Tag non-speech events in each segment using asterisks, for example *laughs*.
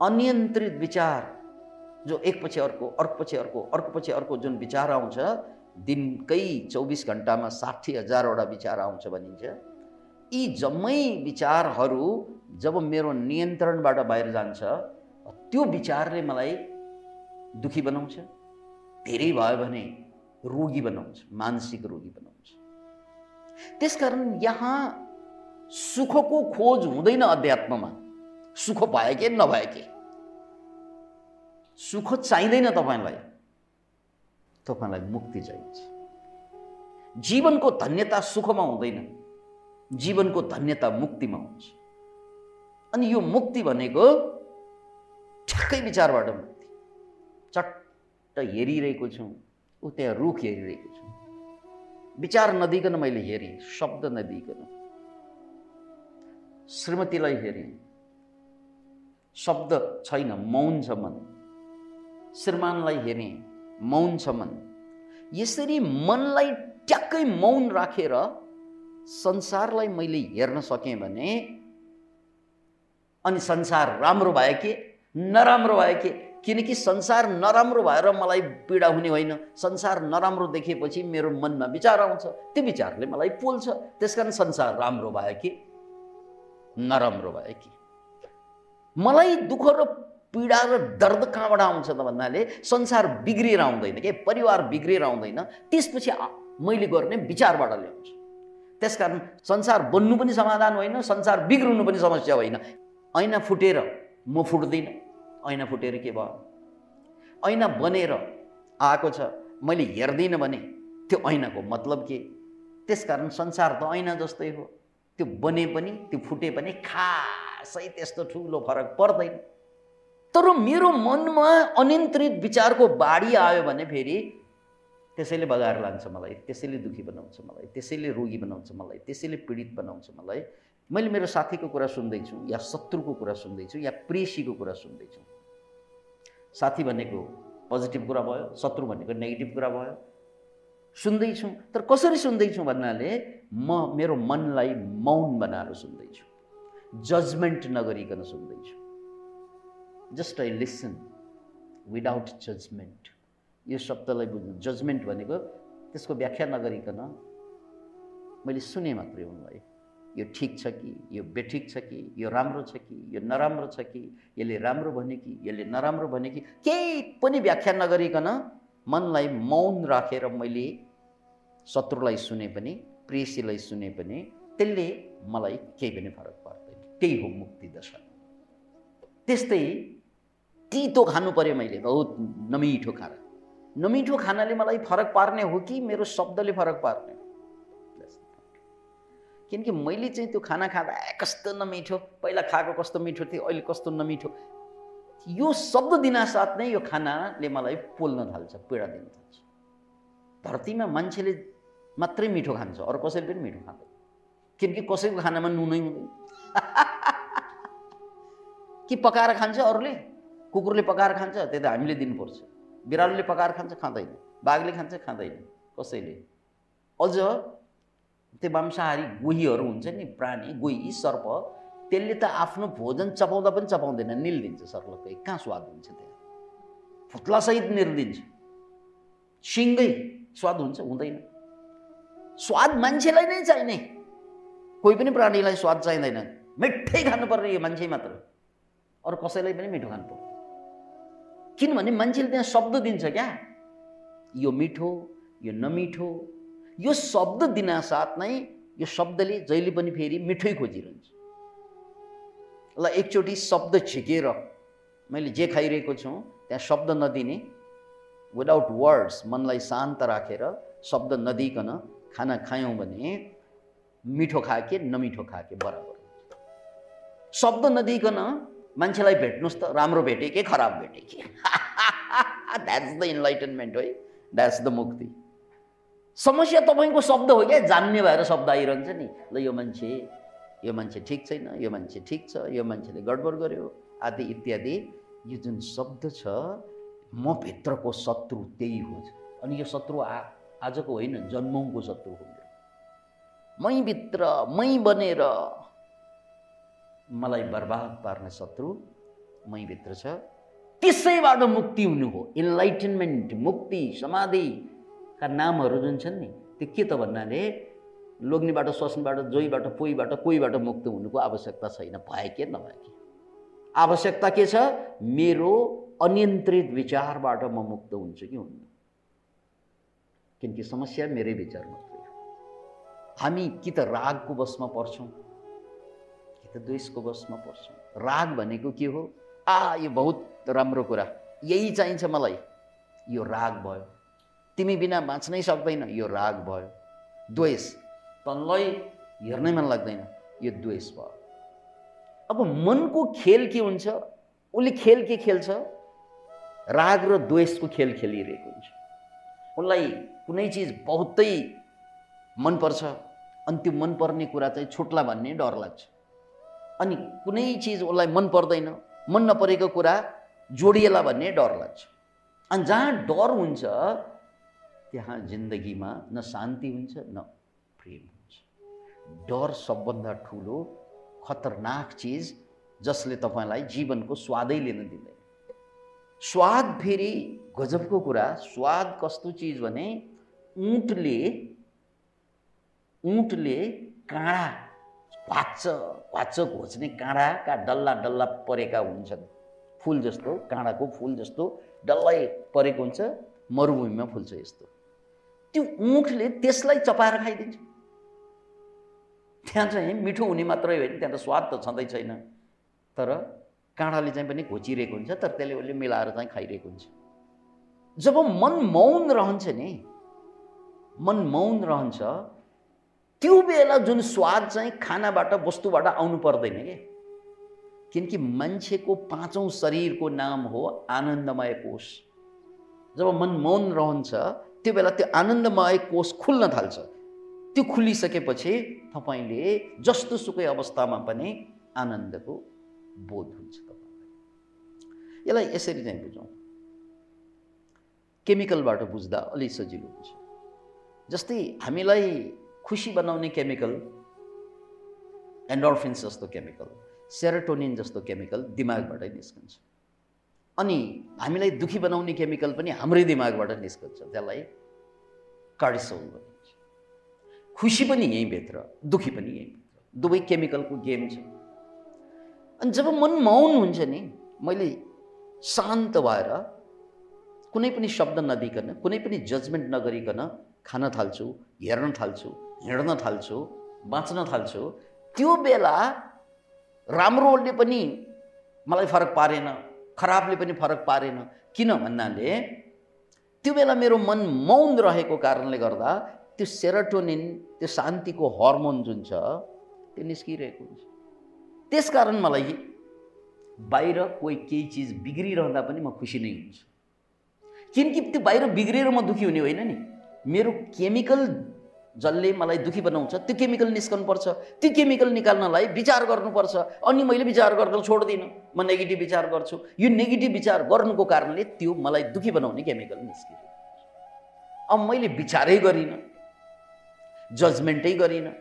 अनियन्त्रित विचार जो एकपछि अर्को अर्कोपछि अर्को अर्कोपछि अर्को जुन विचार आउँछ दिनकै चौबिस घन्टामा साठी हजारवटा विचार आउँछ भनिन्छ। यी जम्मै विचारहरू जब मेरो नियन्त्रणबाट बाहिर जान्छ त्यो विचारले मलाई दुखी बनाउँछ धेरै भयो भने रोगी बनाउँछ मानसिक रोगी बनाउँछ। त्यसकारण यहाँ सुखको खोज हुँदैन अध्यात्ममा। सुख भए कि नभए कि सुख चाहिँदैन तपाईँलाई। तपाईँलाई मुक्ति चाहिन्छ। जीवनको धन्यता सुखमा हुँदैन। जीवनको धन्यता मुक्तिमा हुन्छ। अनि यो मुक्ति भनेको ठ्याक्कै विचारबाट मुक्ति। चट्ट हेरिरहेको छु। ऊ त्यहाँ रुख हेरिरहेको छु। विचार नदिकन मैले हेरेँ शब्द नदिकन श्रीमतीलाई हेरेँ। शब्द छैन मौन छ मन। श्रीमानलाई हेरेँ मौन छ मन। यसरी मनलाई ट्याक्कै मौन राखेर संसारलाई मैले हेर्न सकेँ भने अनि संसार राम्रो भयो कि नराम्रो भयो कि किनकि संसार नराम्रो भएर मलाई पीडा हुने होइन। संसार नराम्रो देखेपछि मेरो मनमा विचार आउँछ। त्यो विचारले मलाई पोल्छ। त्यस कारण संसार राम्रो भयो कि नराम्रो भयो कि। मलाई दुःख र पीडा र दर्द कहाँबाट आउँछ त भन्नाले संसार बिग्रिएर आउँदैन के? परिवार बिग्रिएर आउँदैन। त्यसपछि मैले गर्ने विचारबाट ल्याउँछु। त्यसकारण संसार बन्नु पनि समाधान होइन संसार बिग्रिनु पनि समस्या होइन। ऐना फुटेर म फुट्दिनँ। ऐना फुटेर के भयो? ऐना बनेर आएको छ मैले हेर्दिनँ भने त्यो ऐनाको मतलब के? त्यसकारण संसार त ऐना जस्तै हो। त्यो बने पनि त्यो फुटे पनि खासै त्यस्तो ठुलो फरक पर्दैन। तर मेरो मनमा अनियन्त्रित विचारको बाढी आयो भने फेरि त्यसैले बगाएर लान्छ मलाई त्यसैले दुःखी बनाउँछ मलाई त्यसैले रोगी बनाउँछ मलाई त्यसैले पीडित बनाउँछ मलाई। मैले मेरो साथीको कुरा सुन्दैछु या शत्रुको कुरा सुन्दैछु या प्रेसीको कुरा सुन्दैछु। साथी भनेको पोजिटिभ कुरा भयो शत्रु भनेको नेगेटिभ कुरा भयो। सुन्दैछु। तर कसरी सुन्दैछु भन्नाले म मेरो मनलाई मौन बनाएर सुन्दैछु। जजमेन्ट नगरिकन सुन्दैछु just I listen without judgement यो शब्दलाई बुझ्नु जजमेन्ट भनेको त्यसको व्याख्या नगरिकन मैले सुने मात्रै उनलाई यो ठिक छ कि यो बेठिक छ कि यो राम्रो छ कि यो नराम्रो छ कि यसले राम्रो भने कि यसले नराम्रो भने कि केही पनि व्याख्या नगरिकन मनलाई मौन राखेर मैले शत्रुलाई सुने पनि प्रेसीलाई सुने पनि त्यसले मलाई केही पनि फरक पर्दैन त्यही हो मुक्ति दशा त्यस्तै तितो खानु पऱ्यो मैले बहुत नमिठो खाना। नमिठो खानाले मलाई फरक पार्ने हो कि मेरो शब्दले फरक पार्ने किनकि मैले चाहिँ त्यो खाना खाँदा कस्तो नमिठो पहिला खाएको कस्तो मिठो थियो अहिले कस्तो नमिठो। यो शब्द दिनासाथ नै यो खानाले मलाई पोल्न थाल्छ पीडा दिन थाल्छ। धरतीमा मान्छेले मात्रै मिठो खान्छ अरू कसैले पनि मिठो खाँदैन। किनकि कसैको खानामा नुनै हुँदैन। कि पकाएर खान्छ अरूले? कुकुरले पकाएर खान्छ त्यो त हामीले दिनुपर्छ। बिरालोले पकाएर खान्छ खाँदैन। बाघले खान्छ खाँदैन। कसैले? अझ त्यो मांसाहारी गोहीहरू हुन्छ नि प्राणी गोही सर्प त्यसले त आफ्नो भोजन चपाउँदा पनि चपाउँदैन। निल्दिन्छ सर्लकै। कहाँ स्वाद हुन्छ त्यहाँ फुत्लासहित निल्दिन्छ। सिङ्गै स्वाद हुन्छ हुँदैन। स्वाद मान्छेलाई नै चाहिने। कोही पनि प्राणीलाई स्वाद चाहिँदैन। मिठै खानुपर्ने यो मान्छे मात्र अरू कसैलाई पनि मिठो खानु किनभने मान्छेले त्यहाँ शब्द दिन्छ क्या। यो मिठो यो नमिठो यो शब्द दिनासाथ नै यो शब्दले जहिले पनि फेरि मिठै खोजिरहन्छ। ल एकचोटि शब्द छिकेर मैले जे खाइरहेको छु त्यहाँ शब्द नदिने विदाउट वर्ड्स मनलाई शान्त राखेर शब्द नदिकन खाना खायौँ भने मिठो खाके नमिठो खाके बराबर। शब्द नदिकन मान्छेलाई भेट्नुहोस् त राम्रो भेटेँ कि खराब भेटेँ कि? द्याट्स द इन्लाइटनमेन्ट है द्याट्स द मुक्ति समस्या तपाईँको शब्द हो क्या जान्ने भएर शब्द आइरहन्छ नि। ल यो मान्छे यो मान्छे ठिक छैन यो मान्छे ठिक छ यो मान्छेले गडबड गर्यो आदि इत्यादि। यो जुन शब्द छ म भित्रको शत्रु त्यही हो। अनि यो शत्रु आ आजको होइन जन्मौँको शत्रु हो। मै भित्र मै बनेर मलाई बर्बाद पार्ने शत्रु मैभित्र छ। त्यसैबाट मुक्ति हुनु हो। इन्लाइटनमेन्ट मुक्ति समाधिका नामहरू जुन छन् नि त्यो के त भन्नाले लोग्नेबाट स्वास्नीबाट जोइबाट पोइबाट कोहीबाट मुक्त हुनुको आवश्यकता छैन भए के नभए के। आवश्यकता के छ? मेरो अनियन्त्रित विचारबाट म मुक्त हुन्छु कि हुन्न। किनकि समस्या मेरै विचार मात्रै हो हामी कि त रागको बसमा पर्छौँ द्वेषको बसमा पर्छौँ। राग भनेको के हो? आ यो बहुत राम्रो कुरा। यही चाहिन्छ मलाई। यो राग भयो। तिमी बिना बाँच्नै सक्दैन यो राग भयो। द्वेष। तँलाई हेर्नै मन लाग्दैन यो द्वेष भयो। अब मनको खेल के हुन्छ? उसले खेल के खेल्छ? राग र द्वेषको खेल खेलिरहेको हुन्छ। उसलाई कुनै चिज बहुतै मनपर्छ अनि त्यो मनपर्ने कुरा चाहिँ छुट्ला भन्ने डर लाग्छ। अनि कुनै चिज उसलाई मन पर्दैन मन नपरेको कुरा जोडिएला भन्ने डर लाग्छ। अनि जहाँ डर हुन्छ त्यहाँ जिन्दगीमा न शान्ति हुन्छ न प्रेम हुन्छ। डर सबभन्दा ठुलो खतरनाक चिज जसले तपाईँलाई जीवनको स्वादै लिन दिँदैन। स्वाद फेरि गजबको कुरा स्वाद कस्तो चिज भने उँटले उँटले काँडा भाच्च भाच्च घोच्ने काँडाका डल्ला डल्ला परेका हुन्छन्। फुल जस्तो काँडाको फुल जस्तो डल्लै परेको हुन्छ मरुभूमिमा फुल्छ यस्तो। त्यो उँटले त्यसलाई चपाएर खाइदिन्छ। त्यहाँ चाहिँ मिठो हुने मात्रै होइन त्यहाँ त स्वाद त छँदै छैन। तर काँडाले चाहिँ पनि घोचिरहेको हुन्छ तर त्यसले उसले मिलाएर चाहिँ खाइरहेको हुन्छ। जब मन मौन रहन्छ नि मन मौन रहन्छ त्यो बेला जुन स्वाद चाहिँ खानाबाट वस्तुबाट आउनु पर्दैन क्या किनकि मान्छेको पाँचौँ शरीरको नाम हो आनन्दमय कोष। जब मन मौन रहन्छ त्यो बेला त्यो आनन्दमय कोष खुल्न थाल्छ। त्यो खुलिसकेपछि तपाईँले जस्तो सुकै अवस्थामा पनि आनन्दको बोध हुन्छ तपाईँलाई। यसलाई यसरी चाहिँ बुझौँ। केमिकलबाट बुझ्दा अलिक सजिलो हुन्छ। जस्तै हामीलाई खुसी बनाउने केमिकल एन्डोर्फिन्स जस्तो केमिकल सेरोटोनिन जस्तो केमिकल दिमागबाटै निस्कन्छ। अनि हामीलाई दुःखी बनाउने केमिकल पनि हाम्रै दिमागबाट निस्कन्छ त्यसलाई कार्डिसोल भनिन्छ। खुसी पनि यहीँभित्र दुःखी पनि यहीँभित्र दुवै केमिकलको गेम छ। अनि जब मन मौन हुन्छ नि मैले शान्त भएर कुनै पनि शब्द नदिकन कुनै पनि जजमेन्ट नगरिकन खान थाल्छु हेर्न थाल्छु हिँड्न थाल्छु बाँच्न थाल्छु त्यो बेला राम्रोले पनि मलाई फरक पारेन खराबले पनि फरक पारेन। किन भन्नाले त्यो बेला मेरो मन मौन रहेको कारणले गर्दा त्यो सेरोटोनिन त्यो शान्तिको हर्मोन जुन छ त्यो निस्किरहेको हुन्छ। त्यसकारण मलाई बाहिर कोही केही चिज बिग्रिरहँदा पनि म खुसी नै हुन्छु। किनकि त्यो बाहिर बिग्रिएर म दुःखी हुने होइन नि। मेरो केमिकल जसले मलाई दुःखी बनाउँछ त्यो केमिकल निस्कनुपर्छ त्यो केमिकल निकाल्नलाई विचार गर्नुपर्छ। अनि मैले विचार गर्न छोड्दिनँ म नेगेटिभ विचार गर्छु। यो नेगेटिभ विचार गर्नुको कारणले त्यो मलाई दुःखी बनाउने केमिकल निस्कियो। अब मैले विचारै गरिनँ जजमेन्टै गरिनँ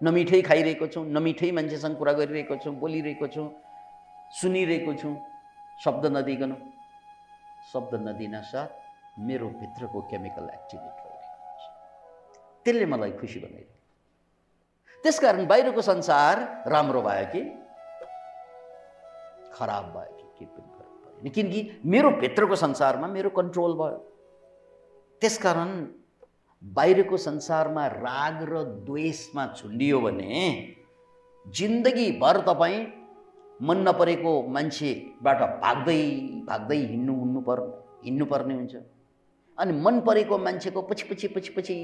नमिठै खाइरहेको छु नमिठै मान्छेसँग कुरा गरिरहेको छु बोलिरहेको छु सुनिरहेको छु शब्द नदिकन शब्द नदिन साथ मेरो भित्रको केमिकल एक्टिभेट त्यसले मलाई खुसी बनाइदियो त्यसकारण बाहिरको संसार राम्रो भयो कि? खराब भयो कि? के पनि फरक परेन। किनकि मेरो भित्रको संसारमा मेरो कन्ट्रोल भयो। त्यसकारण बाहिरको संसारमा राग र द्वेषमा झुन्डियो भने जिन्दगीभर तपाईँ मन नपरेको मान्छेबाट भाग्दै भाग्दै हिँड्नु हुनु पर् हिँड्नुपर्ने हुन्छ। अनि मन परेको मान्छेको पछि पछि पछि पछि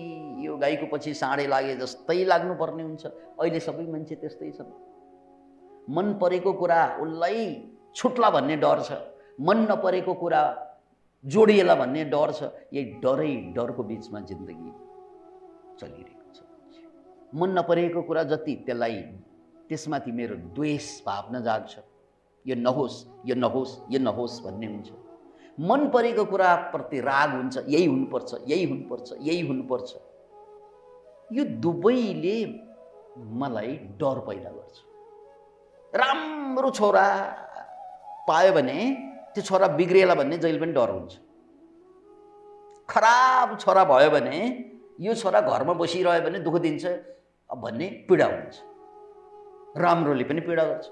यो गाईको पछि साँडे लागे जस्तै लाग्नुपर्ने हुन्छ। अहिले सबै मान्छे त्यस्तै छन्। मन परेको कुरा उसलाई छुट्ला भन्ने डर छ। मन नपरेको कुरा जोडिएला भन्ने डर छ। यही डरै डरको बिचमा जिन्दगी चलिरहेको छ। मन नपरेको कुरा जति त्यसलाई त्यसमाथि मेरो द्वेष भावना जाग्छ। यो नहोस् यो नहोस् यो नहोस् भन्ने हुन्छ। मन परेको कुराप्रति राग हुन्छ यही हुनुपर्छ यही हुनुपर्छ यही हुनुपर्छ। यो दुवैले मलाई डर पैदा गर्छ। राम्रो छोरा पायो भने त्यो छोरा बिग्रिएला भन्ने जहिले पनि डर हुन्छ। खराब छोरा भयो भने यो छोरा घरमा बसिरह्यो भने दुःख दिन्छ भन्ने पीडा हुन्छ। राम्रोले पनि पीडा गर्छ।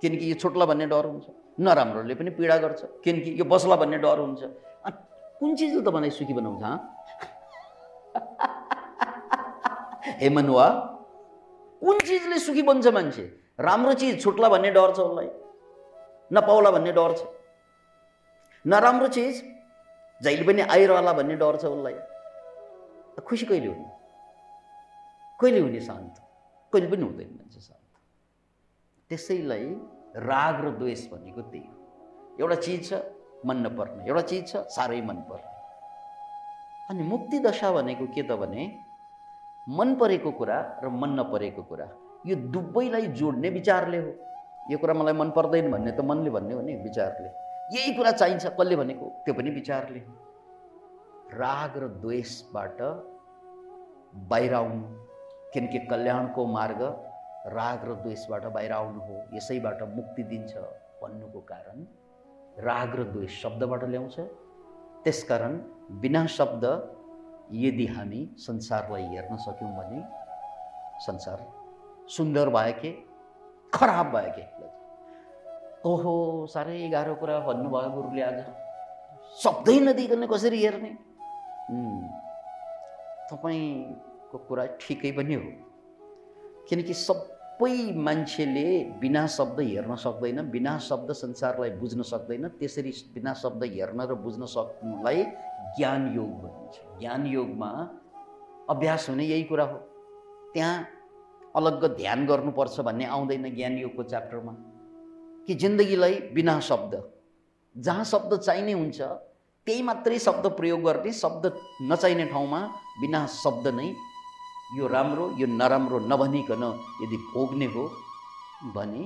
किनकि यो छुट्ला भन्ने डर हुन्छ। नराम्रोले पनि पीडा गर्छ। किनकि यो बस्ला भन्ने डर हुन्छ। कुन चिजले तपाईँलाई सुखी बनाउँछ *laughs* हे? मनुवा कुन चिजले सुखी बन्छ मान्छे? राम्रो चिज छुट्ला भन्ने डर छ उसलाई नपाउला भन्ने डर छ। नराम्रो चिज जहिले पनि आइरहला भन्ने डर छ उसलाई खुसी कहिले हुने? कहिले हुने शान्त? कहिले पनि हुँदैन मान्छे शान्त। त्यसैलाई राग र द्वेष भनेको त्यही हो। एउटा चिज छ मन नपर्ने। एउटा चिज छ साह्रै मनपर्ने अनि मुक्ति दशा भनेको के त भने मन परेको कुरा र मन नपरेको कुरा यो दुवैलाई जोड्ने विचारले हो। यो कुरा मलाई मन पर्दैन भन्ने त मनले भन्ने हो नि विचारले। यही कुरा चाहिन्छ कसले भनेको? त्यो पनि विचारले राग र द्वेषबाट बाहिर आउनु किनकि कल्याणको मार्ग राग र द्वेषबाट बाहिर आउनु हो यसैबाट मुक्ति दिन्छ भन्नुको कारण राग र द्वेष शब्दबाट ल्याउँछ। त्यसकारण बिना शब्द यदि हामी संसारलाई हेर्न सक्यौँ भने संसार सुन्दर भयो के खराब भयो के? ओहो साह्रै गाह्रो कुरा भन्नुभयो गुरुले आज। शब्दै नदिकन कसरी हेर्ने? तपाईँको कुरा ठिकै पनि हो। किनकि सबै मान्छेले बिना शब्द हेर्न सक्दैन बिना शब्द संसारलाई बुझ्न सक्दैन त्यसरी बिना शब्द हेर्न र बुझ्न सक्नुलाई ज्ञान योग भनिन्छ। ज्ञान योगमा अभ्यास हुने यही कुरा हो। त्यहाँ अलग्ग ध्यान गर्नुपर्छ भन्ने आउँदैन ज्ञान योगको च्याप्टरमा। कि जिन्दगीलाई बिना शब्द जहाँ शब्द चाहिने हुन्छ त्यही मात्रै शब्द प्रयोग गर्ने शब्द नचाहिने ठाउँमा बिना शब्द नै यो राम्रो यो नराम्रो नभनिकन यदि भोग्ने हो भने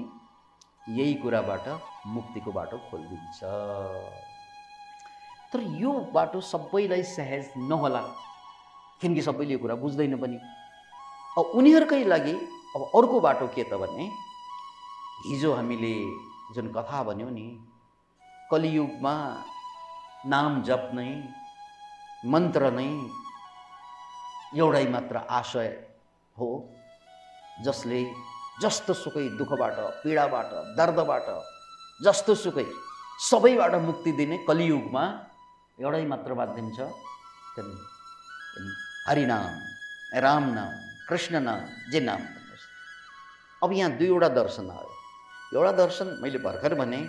यही कुराबाट मुक्तिको बाटो खोलिदिन्छ। तर यो बाटो सबैलाई सहज नहोला। किनकि सबैले यो कुरा बुझ्दैन पनि। अब उनीहरूकै लागि अब अर्को बाटो के त भने हिजो हामीले जुन कथा भन्यौँ नि कलियुगमा नाम जप नै मन्त्र नै एउटै मात्र आशय हो जसले जस्तो सुकै दुःखबाट पीडाबाट दर्दबाट जस्तो सुकै सबैबाट मुक्ति दिने कलियुगमा एउटै मात्र माध्यम छ हरिनाम राम नाम कृष्ण नाम जे नाम अब यहाँ दुईवटा दर्शन आयो। एउटा दर्शन मैले भर्खर भने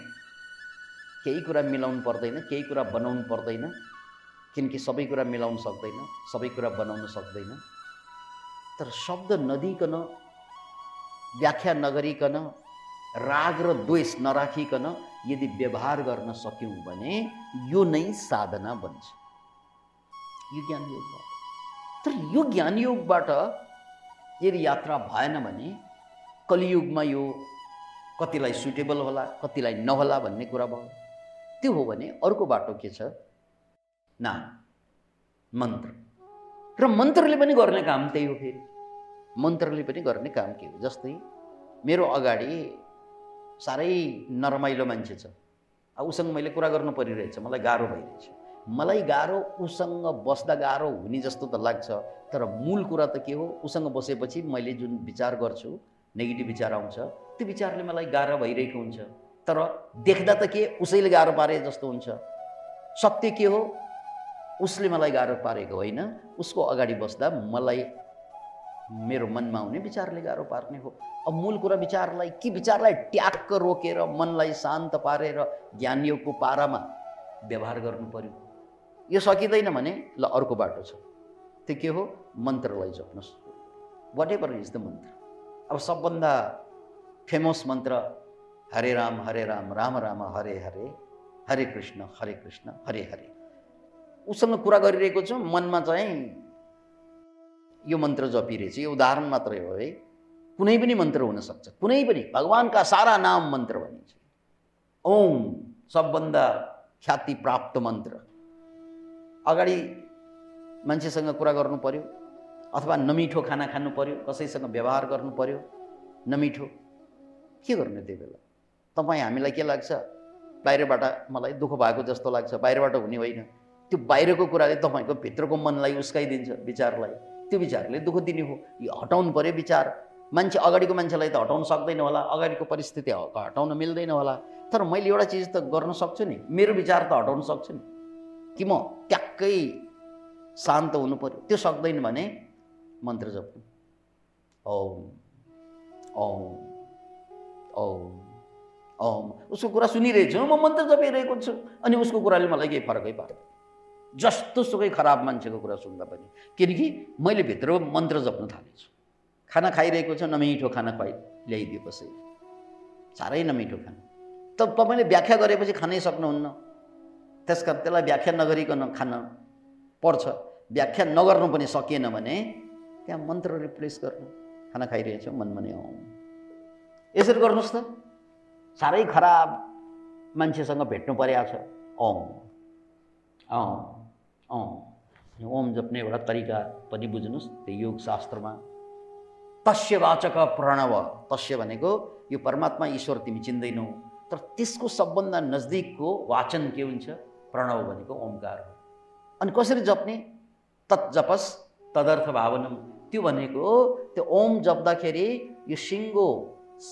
केही कुरा मिलाउनु पर्दैन केही कुरा बनाउनु पर्दैन। किनकि सबै कुरा मिलाउन सक्दैन सबै कुरा बनाउन सक्दैन। तर शब्द नदिकन व्याख्या नगरिकन राग र द्वेष नराखिकन यदि व्यवहार गर्न सक्यौँ भने यो नै साधना बन्छ। यो ज्ञान योगबाट तर यो ज्ञान योगबाट यदि यात्रा भएन भने कलियुगमा यो कतिलाई सुटेबल होला कतिलाई नहोला भन्ने कुरा भयो। त्यो हो भने अर्को बाटो के छ? नाम मन्त्र र मन्त्रले पनि गर्ने काम त्यही हो फेरि मन्त्रले पनि गर्ने काम के हो जस्तै मेरो अगाडि साह्रै नरमाइलो मान्छे छ अब उसँग मैले कुरा गर्नु परिरहेछ मलाई गाह्रो भइरहेछ मलाई गाह्रो उसँग बस्दा गाह्रो हुने जस्तो त लाग्छ तर मूल कुरा त के हो उसँग बसेपछि मैले जुन विचार गर्छु नेगेटिभ विचार आउँछ त्यो विचारले मलाई गाह्रो भइरहेको हुन्छ तर देख्दा त के उसैले गाह्रो पारे जस्तो हुन्छ सत्य के हो उसले मलाई गाह्रो पारेको होइन। उसको अगाडि बस्दा मलाई मेरो मनमा आउने विचारले गाह्रो पार्ने हो। अब मूल कुरा विचारलाई के विचारलाई ट्याक्क रोकेर मनलाई शान्त पारेर ज्ञानीयको पारामा व्यवहार गर्नु पर्यो? यो सकिँदैन भने ल अर्को बाटो छ। त्यो के हो? मन्त्रलाई जप्नुहोस् whatever is the mantra अब सबभन्दा फेमस मन्त्र हरे राम हरे राम राम राम हरे हरे हरे कृष्ण हरे कृष्ण हरे हरे। उसँग कुरा गरिरहेको छु मनमा चाहिँ यो मन्त्र जपिरहेछ। यो उदाहरण मात्रै हो है। कुनै पनि मन्त्र हुनसक्छ कुनै पनि भगवान्का सारा नाम मन्त्र भनिन्छ। ओम सबभन्दा ख्याति प्राप्त मन्त्र। अगाडि मान्छेसँग कुरा गर्नु पर्यो अथवा नमिठो खाना खानु पर्यो कसैसँग व्यवहार गर्नु पर्यो नमिठो। के गर्ने त्यो बेला? तपाईँ हामीलाई के लाग्छ? बाहिरबाट मलाई दुःख भएको जस्तो लाग्छ बाहिरबाट हुने होइन। त्यो बाहिरको कुराले तपाईँको भित्रको मनलाई उस्काइदिन्छ विचारलाई। त्यो विचारले दुःख दिने हो। यो हटाउनु पऱ्यो विचार। मान्छे अगाडिको मान्छेलाई त हटाउन सक्दैन होला अगाडिको परिस्थिति हटाउन मिल्दैन होला। तर मैले एउटा चिज त गर्न सक्छु नि मेरो विचार त हटाउन सक्छु नि। कि म ट्याक्कै शान्त हुनु पऱ्यो त्यो सक्दैन भने मन्त्र जप्नु ओम ओम ओम ओम। उसको कुरा सुनिरहेको छु म मन्त्र जपिरहेको छु। अनि उसको कुराले मलाई केही फरकै पार्दैन। जस्तो सुकै खराब मान्छेको कुरा सुन्दा पनि। किनकि मैले भित्र मन्त्र जप्नु थालेछु। खाना खाइरहेको छ नमिठो खाना खुवाइ ल्याइदियो कसैले साह्रै नमिठो खाना। त तपाईँले व्याख्या गरेपछि खानै सक्नुहुन्न। त्यस कारण त्यसलाई व्याख्या नगरिकन खान पर्छ। व्याख्या नगर्नु पनि सकिएन भने त्यहाँ मन्त्र रिप्लेस गर्नु। खाना खाइरहेछ मनमा नै औँ यसरी गर्नुहोस् त। साह्रै खराब मान्छेसँग भेट्नु परेको छ। औँ अँ अँ ओम जप्ने एउटा तरिका पनि बुझ्नुहोस् त्यो योग शास्त्रमा। तस्य वाचक प्रणव तस्य भनेको यो परमात्मा ईश्वर तिमी चिन्दैनौ। तर त्यसको सबभन्दा नजदिकको वाचन के हुन्छ? प्रणव भनेको ओमकार हो। अनि कसरी जप्ने? तत् जपस तदर्थ भावनम। त्यो भनेको त्यो ओम जप्दाखेरि यो सिङ्गो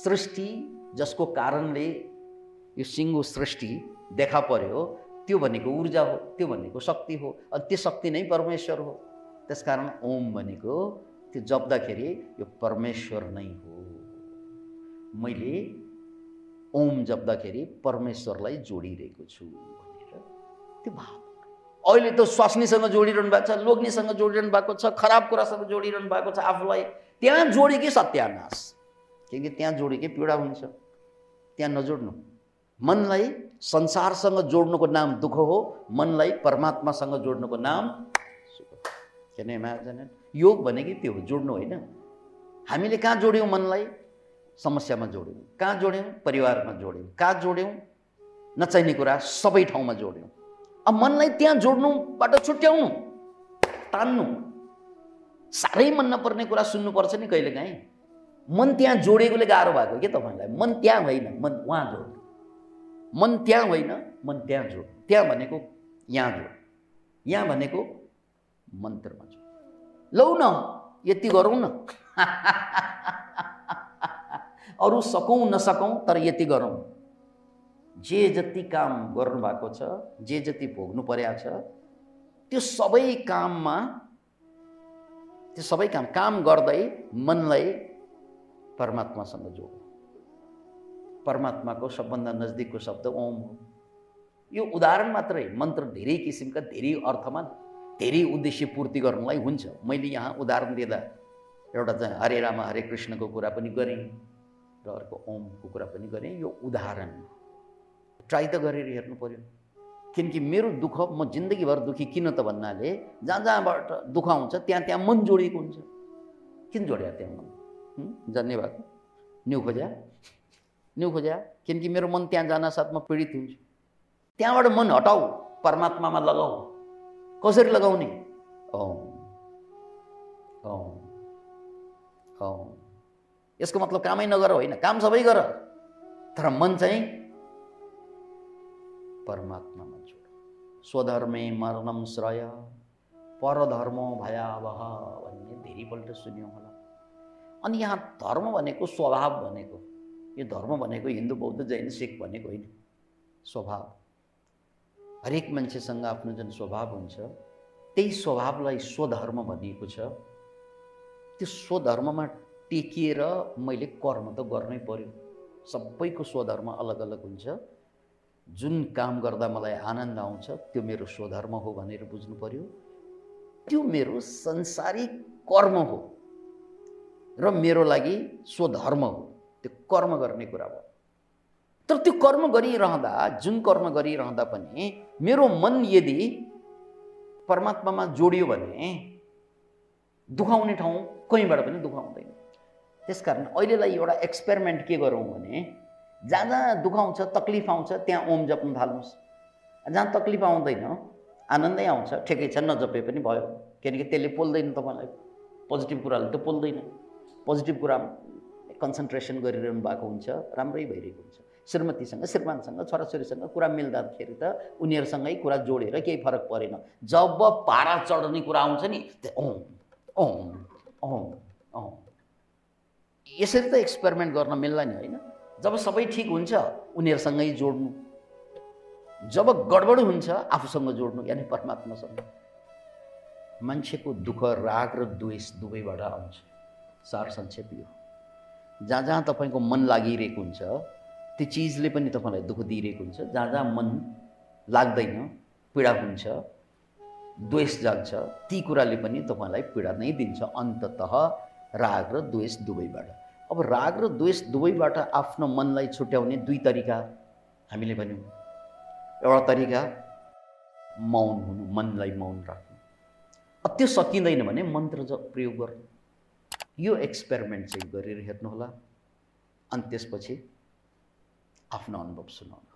सृष्टि जसको कारणले यो सिङ्गो सृष्टि देखा पर्यो त्यो भनेको ऊर्जा हो त्यो भनेको शक्ति हो अनि त्यो शक्ति नै परमेश्वर हो। त्यसकारण ओम भनेको त्यो जप्दाखेरि यो परमेश्वर नै हो। मैले ओम जप्दाखेरि परमेश्वरलाई जोडिरहेको छु भनेर त्यो भाव। अहिले त स्वास्नीसँग जोडिरहनु भएको छ लोग्नीसँग जोडिरहनु भएको छ खराब कुरासँग जोडिरहनु भएको छ आफूलाई। त्यहाँ जोडेकै सत्यानाश। किनकि त्यहाँ जोडेकै पीडा हुन्छ। त्यहाँ नजोड्नु। मनलाई संसारसँग जोड्नुको नाम दुःख हो मनलाई परमात्मासँग जोड्नुको नाम किन इमेजिन योग भनेकै त्यो हो जोड्नु होइन। हामीले कहाँ जोड्यौँ मनलाई? समस्यामा जोड्यौँ। कहाँ जोड्यौँ? परिवारमा जोड्यौँ। कहाँ जोड्यौँ? नचाहिने कुरा सबै ठाउँमा जोड्यौँ। अब मनलाई त्यहाँ जोड्नुबाट छुट्याउनु तान्नु साह्रै मन नपर्ने कुरा सुन्नुपर्छ नि कहिलेकाहीँ मन त्यहाँ जोडेकोले गाह्रो भएको के तपाईँलाई? मन त्यहाँ होइन मन उहाँ जोड्नु। मन त्यहाँ होइन मन त्यहाँ जोड। त्यहाँ भनेको यहाँ जोड। यहाँ भनेको मन्त्रमा जोड। लौ न यति गरौँ न। *laughs* अरू सकौँ नसकौँ तर यति गरौँ। जे जति काम गर्नुभएको छ जे जति भोग्नु परेको छ त्यो सबै काममा त्यो सबै काम काम गर्दै मनलाई परमात्मासँग जोड। परमात्माको सबभन्दा नजदिकको शब्द ओम हो। यो उदाहरण मात्रै मन्त्र धेरै किसिमका धेरै अर्थमा धेरै उद्देश्य पूर्ति गर्नलाई हुन्छ। मैले यहाँ उदाहरण दिँदा एउटा चाहिँ हरे राम हरे कृष्णको कुरा पनि गरेँ र अर्को ओमको कुरा पनि गरेँ। यो उदाहरण ट्राई त गरेर हेर्नु पऱ्यो किनकि मेरो दुःख म जिन्दगीभर दुःखी किन त भन्नाले जहाँ जहाँबाट दुःख आउँछ त्यहाँ त्यहाँ मन जोडिएको हुन्छ। किन जोड्या त्यहाँ मन? भएको न्यु खोज्या। न्यु खोज्या किनकि मेरो मन त्यहाँ जान साथ म पीडित हुन्छु त्यहाँबाट मन हटाऊ परमात्मामा लगाऊ कसरी लगाउने यसको मतलब कामै नगर होइन काम सबै गर तर मन चाहिँ परमात्मामा जोड स्वधर्मे मरणम श्रय परधर्म भयावह भन्ने धेरैपल्ट सुन्यौँ होला अनि यहाँ धर्म भनेको स्वभाव भनेको यो धर्म भनेको हिन्दू बौद्ध जैन सिख भनेको होइन। स्वभाव। हरेक मान्छेसँग आफ्नो जुन स्वभाव हुन्छ त्यही स्वभावलाई स्वधर्म भनिएको छ। त्यो स्वधर्ममा टेकिएर मैले कर्म त गर्नै पर्यो। सबैको स्वधर्म अलग अलग हुन्छ। जुन काम गर्दा मलाई आनन्द आउँछ त्यो मेरो स्वधर्म हो भनेर बुझ्नु पर्यो। त्यो मेरो संसारिक कर्म हो र मेरो लागि स्वधर्म हो। त्यो कर्म गर्ने कुरा भयो। तर त्यो कर्म गरिरहँदा जुन कर्म गरिरहँदा पनि मेरो मन यदि परमात्मामा जोडियो भने दुखाउने ठाउँ कहीँबाट पनि दुखाउँदैन। त्यसकारण अहिलेलाई एउटा एक्सपेरिमेन्ट के गरौँ भने जहाँ जहाँ दुखाउँछ तक्लिफ आउँछ त्यहाँ ओम जप्नु थाल्नुहोस्। जहाँ तक्लिफ आउँदैन आनन्दै आउँछ ठिकै छ नजपे पनि भयो। किनकि त्यसले पोल्दैन तपाईँलाई। पोजिटिभ कुराले त पोल्दैन। पोजिटिभ कुरा कन्सन्ट्रेसन गरिरहनु भएको हुन्छ राम्रै भइरहेको हुन्छ। श्रीमतीसँग श्रीमानसँग छोराछोरीसँग कुरा मिल्दाखेरि त उनीहरूसँगै कुरा जोडेर केही फरक परेन। जब पारा चढ्ने कुरा आउँछ नि यसरी त एक्सपेरिमेन्ट गर्न मिल्ला नि होइन? जब सबै ठिक हुन्छ उनीहरूसँगै जोड्नु। जब गडबड हुन्छ आफूसँग जोड्नु यानि परमात्मासँग। मान्छेको दुःख राग र द्वेष दुवैबाट आउँछ। सार संक्षेप यो। जहाँ जहाँ तपाईँको मन लागिरहेको हुन्छ त्यो चिजले पनि तपाईँलाई दुःख दिइरहेको हुन्छ। जहाँ जहाँ मन लाग्दैन पीडा हुन्छ द्वेष जान्छ ती कुराले पनि तपाईँलाई पीडा नै दिन्छ। अन्तत राग र द्वेष दुवैबाट। अब राग र द्वेष दुवैबाट आफ्नो मनलाई छुट्याउने दुई तरिका। हामीले भन्यौँ एउटा तरिका मौन हुनु मनलाई मौन राख्नु। अब त्यो सकिँदैन भने मन्त्र प्रयोग गर्नु। यो एक्सपेरिमेन्ट चाहिँ गरेर हेर्नुहोला अनि त्यसपछि आफ्नो अनुभव सुनाउनु।